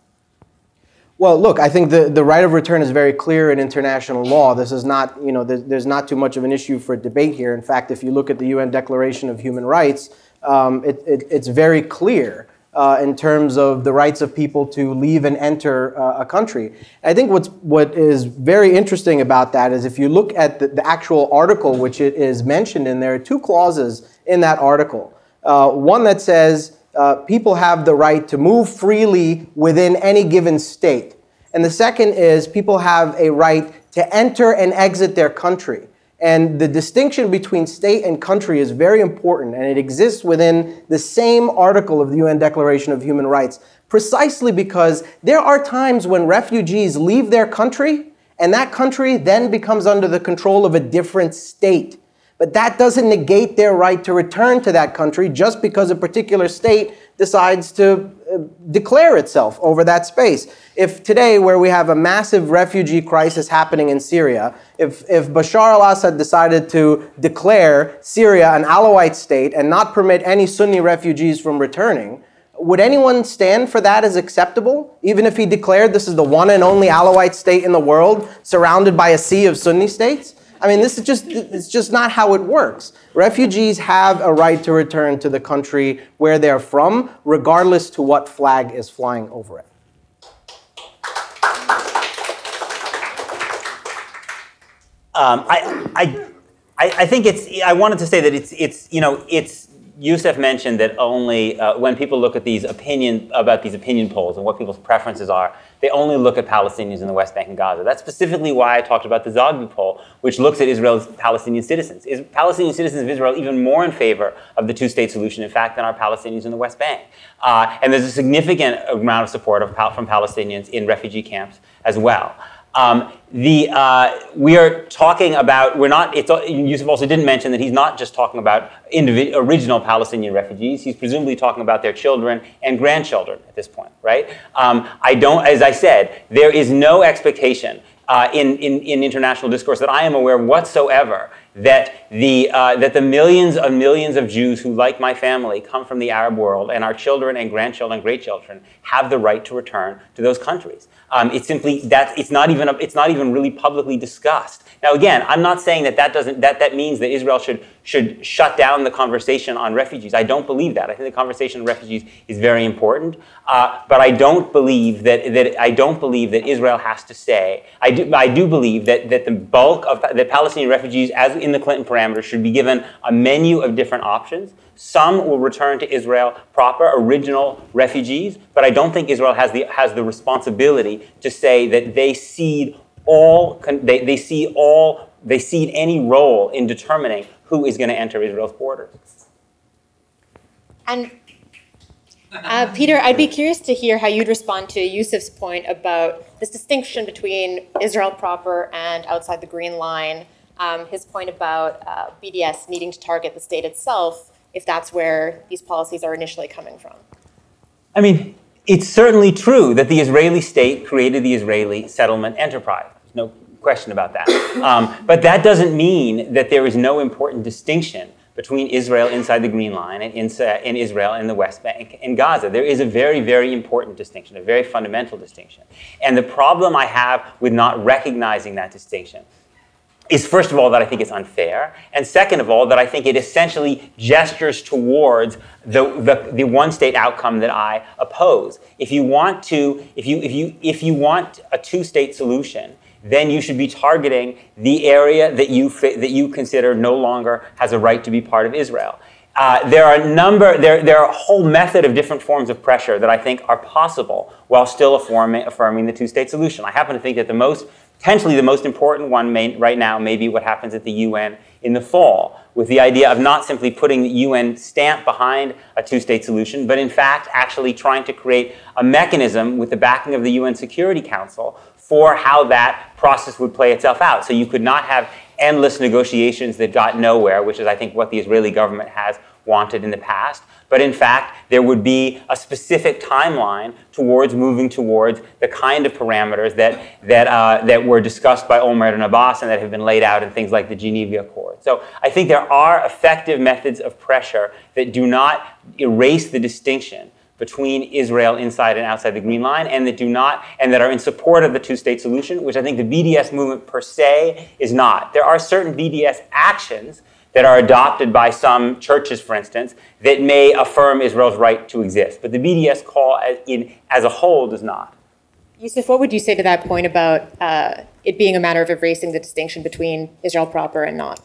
Well, look, I think the, the right of return is very clear in international law. This is not, you know, there's, there's not too much of an issue for debate here. In fact, if you look at the UN Declaration of Human Rights, um, it, it, it's very clear uh, in terms of the rights of people to leave and enter uh, a country. I think what's, what is very interesting about that is if you look at the, the actual article, which it is mentioned in there, two clauses in that article. Uh, one that says uh, people have the right to move freely within any given state. And the second is people have a right to enter and exit their country. And the distinction between state and country is very important, and it exists within the same article of the UN Declaration of Human Rights, precisely because there are times when refugees leave their country, and that country then becomes under the control of a different state. But that doesn't negate their right to return to that country just because a particular state decides to uh, declare itself over that space. If today, where we have a massive refugee crisis happening in Syria, if, if Bashar al Assad decided to declare Syria an Alawite state and not permit any Sunni refugees from returning, would anyone stand for that as acceptable? Even if he declared this is the one and only Alawite state in the world, surrounded by a sea of Sunni states? I mean, this is just it's just not how it works. Refugees have a right to return to the country where they're from, regardless to what flag is flying over it. Um, I, I, I think it's. I wanted to say that it's. It's. You know. It's. Yousef mentioned that only uh, when people look at these opinion about these opinion polls and what people's preferences are, they only look at Palestinians in the West Bank and Gaza. That's specifically why I talked about the Zogby poll, which looks at Israel's Palestinian citizens. Is Palestinian citizens of Israel even more in favor of the two-state solution, in fact, than are Palestinians in the West Bank? Uh, and there's a significant amount of support of, from Palestinians in refugee camps as well. Um, the, uh, we are talking about, we're not, it's, Yousef also didn't mention that he's not just talking about individ- original Palestinian refugees, he's presumably talking about their children and grandchildren at this point, right? Um, I don't, as I said, there is no expectation uh, in, in, in international discourse that I am aware whatsoever that the, uh, that the millions and millions of Jews who, like my family, come from the Arab world and our children and grandchildren and great children have the right to return to those countries. Um, it's simply that it's not even it's not even really publicly discussed. Now, again, I'm not saying that that doesn't that that means that Israel should should shut down the conversation on refugees. I don't believe that. I think the conversation on refugees is very important, uh, but I don't believe that that I don't believe that Israel has to say. I do I do believe that that the bulk of the Palestinian refugees, as in the Clinton parameters, should be given a menu of different options some will return to Israel proper, original refugees, but I don't think Israel has the, has the responsibility to say that they cede all, they, they see all, they cede any role in determining who is going to enter Israel's borders. And uh, Peter, I'd be curious to hear how you'd respond to Yousef's point about this distinction between Israel proper and outside the Green Line. Um, his point about uh, BDS needing to target the state itself if that's where these policies are initially coming from. I mean, it's certainly true that the Israeli state created the Israeli settlement enterprise. There's no question about that. Um, but that doesn't mean that there is no important distinction between Israel inside the Green Line and inside, in Israel in the West Bank and Gaza. There is a very, very important distinction, a very fundamental distinction. And the problem I have with not recognizing that distinction is first of all that I think it's unfair, and second of all that I think it essentially gestures towards the, the, the one state outcome that I oppose. If you want to, if you if you if you want a two state solution, then you should be targeting the area that you that you consider no longer has a right to be part of Israel. Uh, there are a number, there, there are a whole method of different forms of pressure that I think are possible while still affirming, affirming the two state solution. I happen to think that the most potentially the most important one may, right now may be what happens at the UN in the fall, with the idea of not simply putting the UN stamp behind a two state solution, but in fact actually trying to create a mechanism with the backing of the UN Security Council for how that process would play itself out. So you could not have endless negotiations that got nowhere, which is, I think, what the Israeli government has wanted in the past, but in fact, there would be a specific timeline towards moving towards the kind of parameters that, that, uh, that were discussed by Olmert and Abbas and that have been laid out in things like the Geneva Accord. So I think there are effective methods of pressure that do not erase the distinction between Israel inside and outside the Green Line, and that do not, and that are in support of the two-state solution, which I think the BDS movement per se is not. There are certain BDS actions that are adopted by some churches, for instance, that may affirm Israel's right to exist. But the BDS call as, in, as a whole does not. Yousef, what would you say to that point about uh, it being a matter of erasing the distinction between Israel proper and not?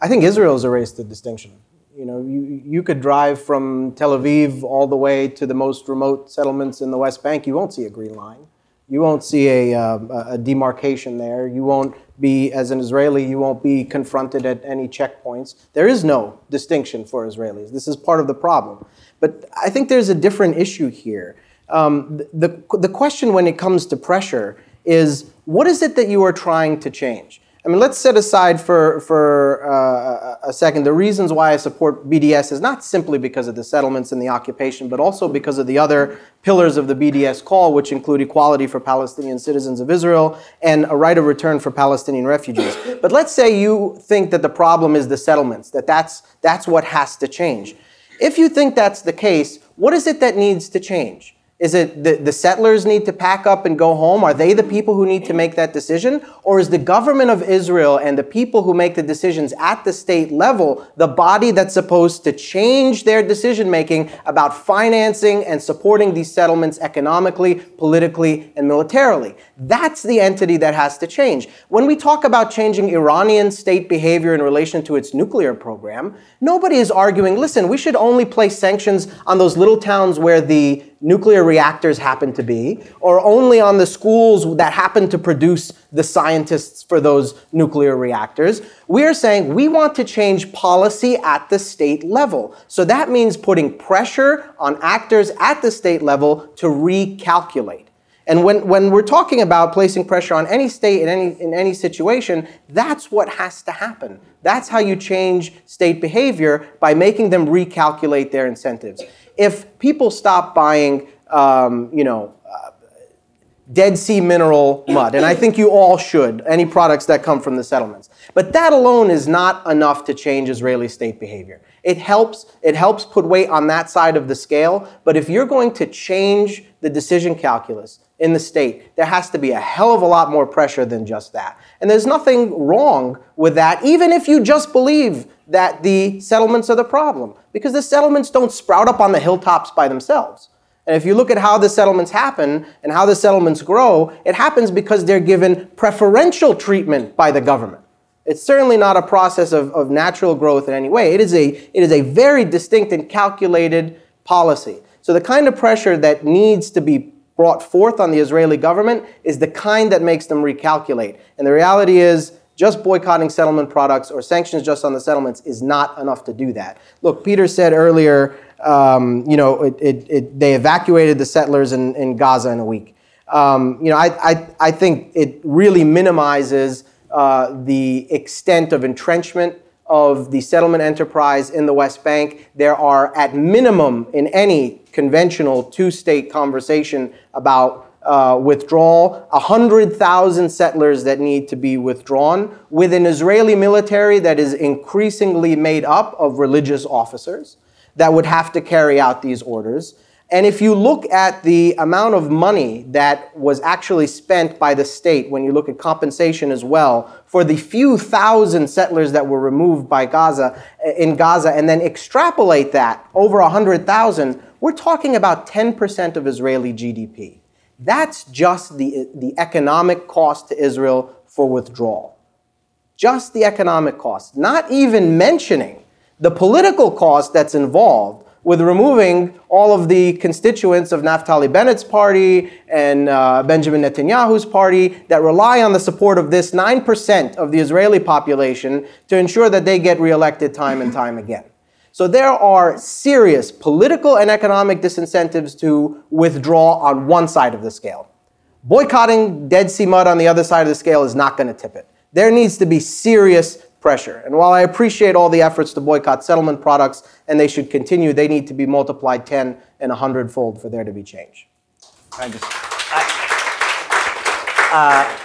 I think Israel's erased the distinction. You know, you, you could drive from Tel Aviv all the way to the most remote settlements in the West Bank. You won't see a green line. You won't see a, uh, a demarcation there. You won't be, as an Israeli, you won't be confronted at any checkpoints. There is no distinction for Israelis. This is part of the problem. But I think there's a different issue here. Um, the, the question when it comes to pressure is what is it that you are trying to change? I mean, let's set aside for, for uh, a second the reasons why I support BDS is not simply because of the settlements and the occupation, but also because of the other pillars of the BDS call, which include equality for Palestinian citizens of Israel and a right of return for Palestinian refugees. But let's say you think that the problem is the settlements, that that's, that's what has to change. If you think that's the case, what is it that needs to change? Is it the, the settlers need to pack up and go home? Are they the people who need to make that decision? Or is the government of Israel and the people who make the decisions at the state level the body that's supposed to change their decision making about financing and supporting these settlements economically, politically, and militarily? That's the entity that has to change. When we talk about changing Iranian state behavior in relation to its nuclear program, nobody is arguing, listen, we should only place sanctions on those little towns where the nuclear reactors happen to be, or only on the schools that happen to produce the scientists for those nuclear reactors. We are saying we want to change policy at the state level. So that means putting pressure on actors at the state level to recalculate. And when, when we're talking about placing pressure on any state in any, in any situation, that's what has to happen. That's how you change state behavior by making them recalculate their incentives if people stop buying, um, you know, uh, Dead Sea mineral mud, and I think you all should, any products that come from the settlements. But that alone is not enough to change Israeli state behavior. It helps, it helps put weight on that side of the scale, but if you're going to change the decision calculus in the state, there has to be a hell of a lot more pressure than just that. And there's nothing wrong with that, even if you just believe that the settlements are the problem, because the settlements don't sprout up on the hilltops by themselves. And if you look at how the settlements happen and how the settlements grow, it happens because they're given preferential treatment by the government. It's certainly not a process of, of natural growth in any way. It is, a, it is a very distinct and calculated policy. So the kind of pressure that needs to be brought forth on the Israeli government is the kind that makes them recalculate. And the reality is, just boycotting settlement products or sanctions just on the settlements is not enough to do that. Look, Peter said earlier, um, you know, it, it, it, they evacuated the settlers in, in Gaza in a week. Um, you know, I, I, I think it really minimizes uh, the extent of entrenchment of the settlement enterprise in the West Bank. There are, at minimum, in any conventional two state conversation about uh, withdrawal, 100,000 settlers that need to be withdrawn, with an Israeli military that is increasingly made up of religious officers that would have to carry out these orders. And if you look at the amount of money that was actually spent by the state, when you look at compensation as well, for the few thousand settlers that were removed by Gaza eh, in Gaza, and then extrapolate that over 100,000, we're talking about 10% of Israeli GDP. That's just the, the economic cost to Israel for withdrawal. Just the economic cost, not even mentioning the political cost that's involved with removing all of the constituents of Naftali Bennett's party and uh, Benjamin Netanyahu's party that rely on the support of this 9% of the Israeli population to ensure that they get reelected time and time again. So there are serious political and economic disincentives to withdraw on one side of the scale. Boycotting Dead Sea mud on the other side of the scale is not going to tip it. There needs to be serious pressure. And while I appreciate all the efforts to boycott settlement products, and they should continue, they need to be multiplied 10 and 100 fold for there to be change. I just. I, uh,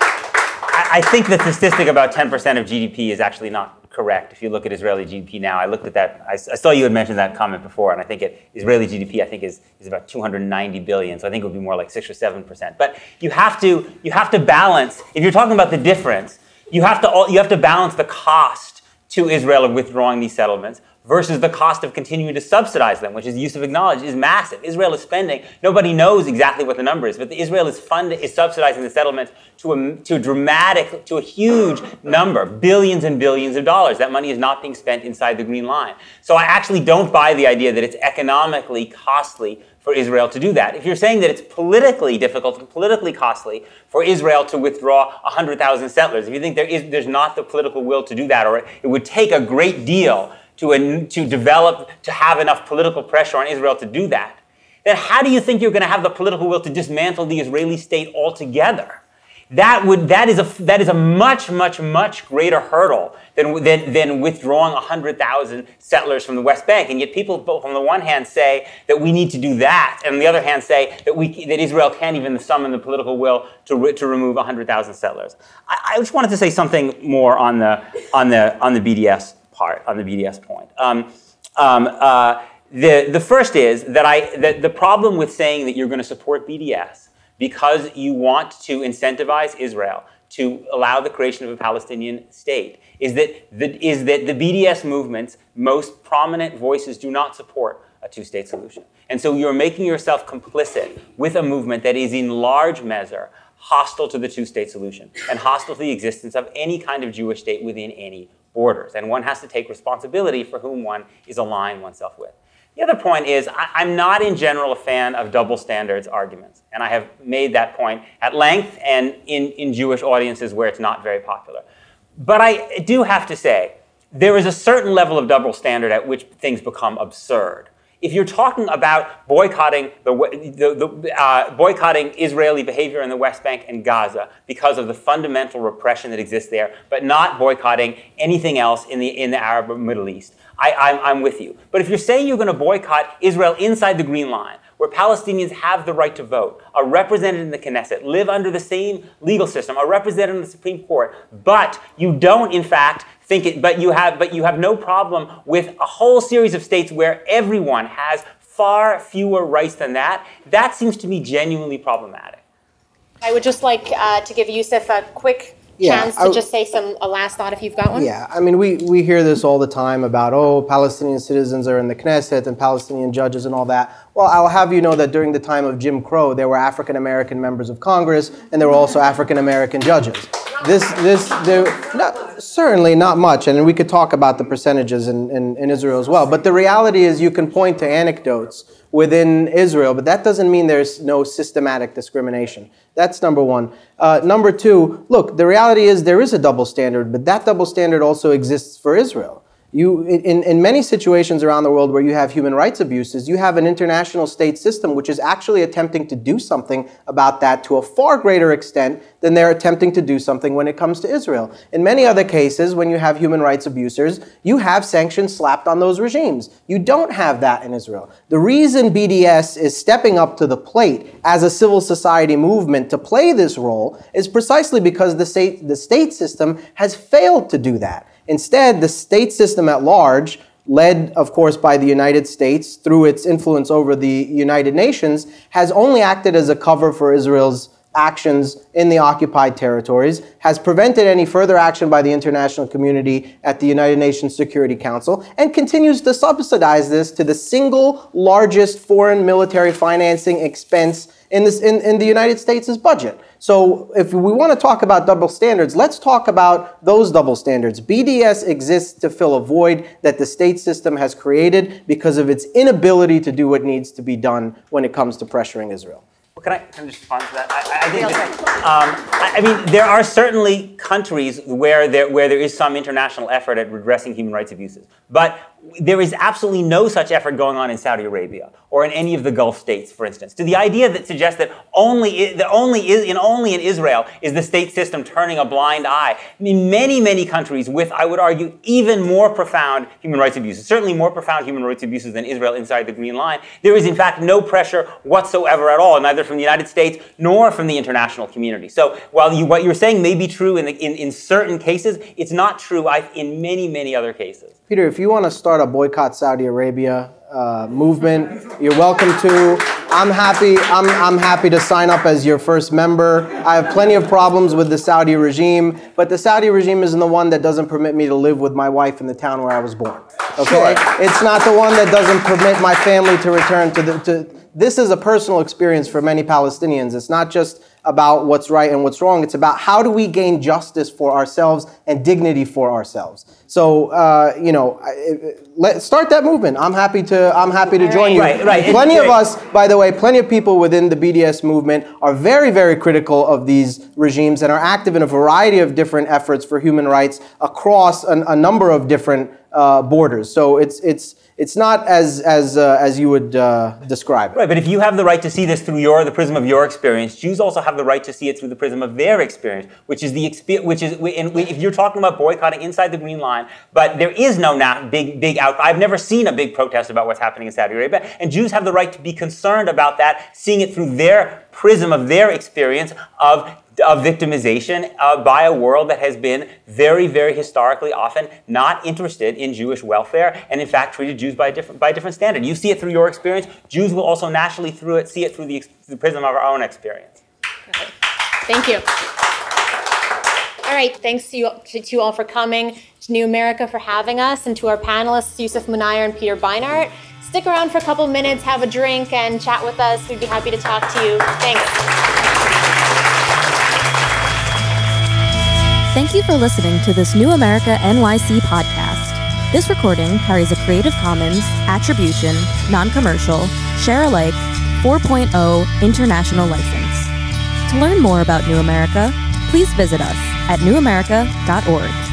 I think the statistic about 10% of GDP is actually not correct. If you look at Israeli GDP now, I looked at that. I, I, saw you had mentioned that comment before, and I think it, Israeli GDP I think is, is about 290 billion. So I think it would be more like six or seven percent. But you have to you have to balance. If you're talking about the difference, you have to you have to balance the cost to Israel of withdrawing these settlements versus the cost of continuing to subsidize them, which is Yousef acknowledged is massive. Israel is spending, nobody knows exactly what the number is, but Israel is fund is subsidizing the settlements to a, to a dramatic, to a huge number, billions and billions of dollars. That money is not being spent inside the green line. So I actually don't buy the idea that it's economically costly for Israel to do that. If you're saying that it's politically difficult and politically costly for Israel to withdraw 100,000 settlers, if you think there is, there's not the political will to do that, or it would take a great deal to, to develop, to have enough political pressure on Israel to do that, then how do you think you're going to have the political will to dismantle the Israeli state altogether? That, would, that, is, a, that is a much, much, much greater hurdle than, than, than withdrawing 100,000 settlers from the West Bank. And yet people both on the one hand say that we need to do that, and on the other hand say that, we, that Israel can't even summon the political will to, to remove 100,000 settlers. I, I just wanted to say something more on the, on the, on the BDS part, on the BDS point. Um, um, uh, the, the first is that I that the problem with saying that you're going to support BDS because you want to incentivize Israel to allow the creation of a Palestinian state is that the, is that the BDS movement's most prominent voices do not support a two-state solution. And so you're making yourself complicit with a movement that is in large measure hostile to the two-state solution and hostile to the existence of any kind of Jewish state within any borders. And one has to take responsibility for whom one is aligning oneself with. The other point is, I, am not in general a fan of double standards arguments. And I have made that point at length and in, in Jewish audiences where it's not very popular. But I do have to say, there is a certain level of double standard at which things become absurd. If you're talking about boycotting the, the, the uh, boycotting Israeli behavior in the West Bank and Gaza because of the fundamental repression that exists there, but not boycotting anything else in the in the Arab Middle East, I, am with you. But if you're saying you're going to boycott Israel inside the Green Line, where Palestinians have the right to vote, are represented in the Knesset, live under the same legal system, are represented in the Supreme Court, but you don't, in fact, think it, but you have, but you have no problem with a whole series of states where everyone has far fewer rights than that, that seems to me genuinely problematic. I would just like uh, to give Yousef a quick yeah, chance to I, just say some a last thought if you've got one? Yeah, I mean, we, we hear this all the time about, oh, Palestinian citizens are in the Knesset and Palestinian judges and all that. Well, I'll have you know that during the time of Jim Crow, there were African American members of Congress and there were also African American judges. This, this, there, not, certainly not much, and we could talk about the percentages in, in, in Israel as well. But the reality is, you can point to anecdotes within Israel, but that doesn't mean there's no systematic discrimination. That's number one. Uh, number two, look, the reality is there is a double standard, but that double standard also exists for Israel. You, in, in many situations around the world where you have human rights abuses, you have an international state system which is actually attempting to do something about that to a far greater extent than they're attempting to do something when it comes to Israel. In many other cases, when you have human rights abusers, you have sanctions slapped on those regimes. You don't have that in Israel. The reason BDS is stepping up to the plate as a civil society movement to play this role is precisely because the state, the state system has failed to do that. Instead, the state system at large, led, of course, by the United States through its influence over the United Nations, has only acted as a cover for Israel's actions in the occupied territories, has prevented any further action by the international community at the United Nations Security Council, and continues to subsidize this to the single largest foreign military financing expense in, this, in, in the United States' budget. So if we want to talk about double standards, let's talk about those double standards. BDS exists to fill a void that the state system has created because of its inability to do what needs to be done when it comes to pressuring Israel. Well, can I, can I just respond to that? I, I think that, um, I, I, mean, there are certainly countries where there, where there is some international effort at redressing human rights abuses. But there is absolutely no such effort going on in Saudi Arabia or in any of the Gulf states, for instance. To the idea that suggests that only that only in only in Israel is the state system turning a blind eye. In many many countries with, I would argue, even more profound human rights abuses, certainly more profound human rights abuses than Israel inside the Green Line, there is in fact no pressure whatsoever at all, neither from the United States nor from the international community. So while you, what you're saying may be true in, the, in, in certain cases, it's not true in many many other cases. Peter, if you want to start a boycott Saudi Arabia uh, movement, you're welcome to. I'm happy. I'm, I'm happy to sign up as your first member. I have plenty of problems with the Saudi regime, but the Saudi regime isn't the one that doesn't permit me to live with my wife in the town where I was born. Okay, sure. it's not the one that doesn't permit my family to return to the. To, this is a personal experience for many Palestinians. It's not just about what's right and what's wrong. It's about how do we gain justice for ourselves and dignity for ourselves. So uh, you know, let start that movement. I'm happy to. I'm happy to join you. Right, right. Plenty of us, by the way, plenty of people within the BDS movement are very, very critical of these regimes and are active in a variety of different efforts for human rights across an, a number of different uh, borders. So it's it's it's not as as uh, as you would uh, describe it. Right, but if you have the right to see this through your the prism of your experience, Jews also have the right to see it through the prism of their experience, which is the experience. Which is and if you're talking about boycotting inside the Green Line, but there is no not big big out. I've never seen a big protest about what's happening in Saudi Arabia, and Jews have the right to be concerned about that, seeing it through their prism of their experience of of victimization uh, by a world that has been very, very historically often not interested in Jewish welfare and in fact treated Jews by a different, by a different standard. You see it through your experience. Jews will also nationally through it, see it through the, the prism of our own experience. Thank you. All right, thanks to you, to you all for coming, to New America for having us, and to our panelists, Yousef Munayyer and Peter Beinart. Stick around for a couple minutes, have a drink, and chat with us. We'd be happy to talk to you. Thanks. Thank you for listening to this New America NYC podcast. This recording carries a Creative Commons Attribution, Non Commercial, Share Alike 4.0 international license. To learn more about New America, please visit us at newamerica.org.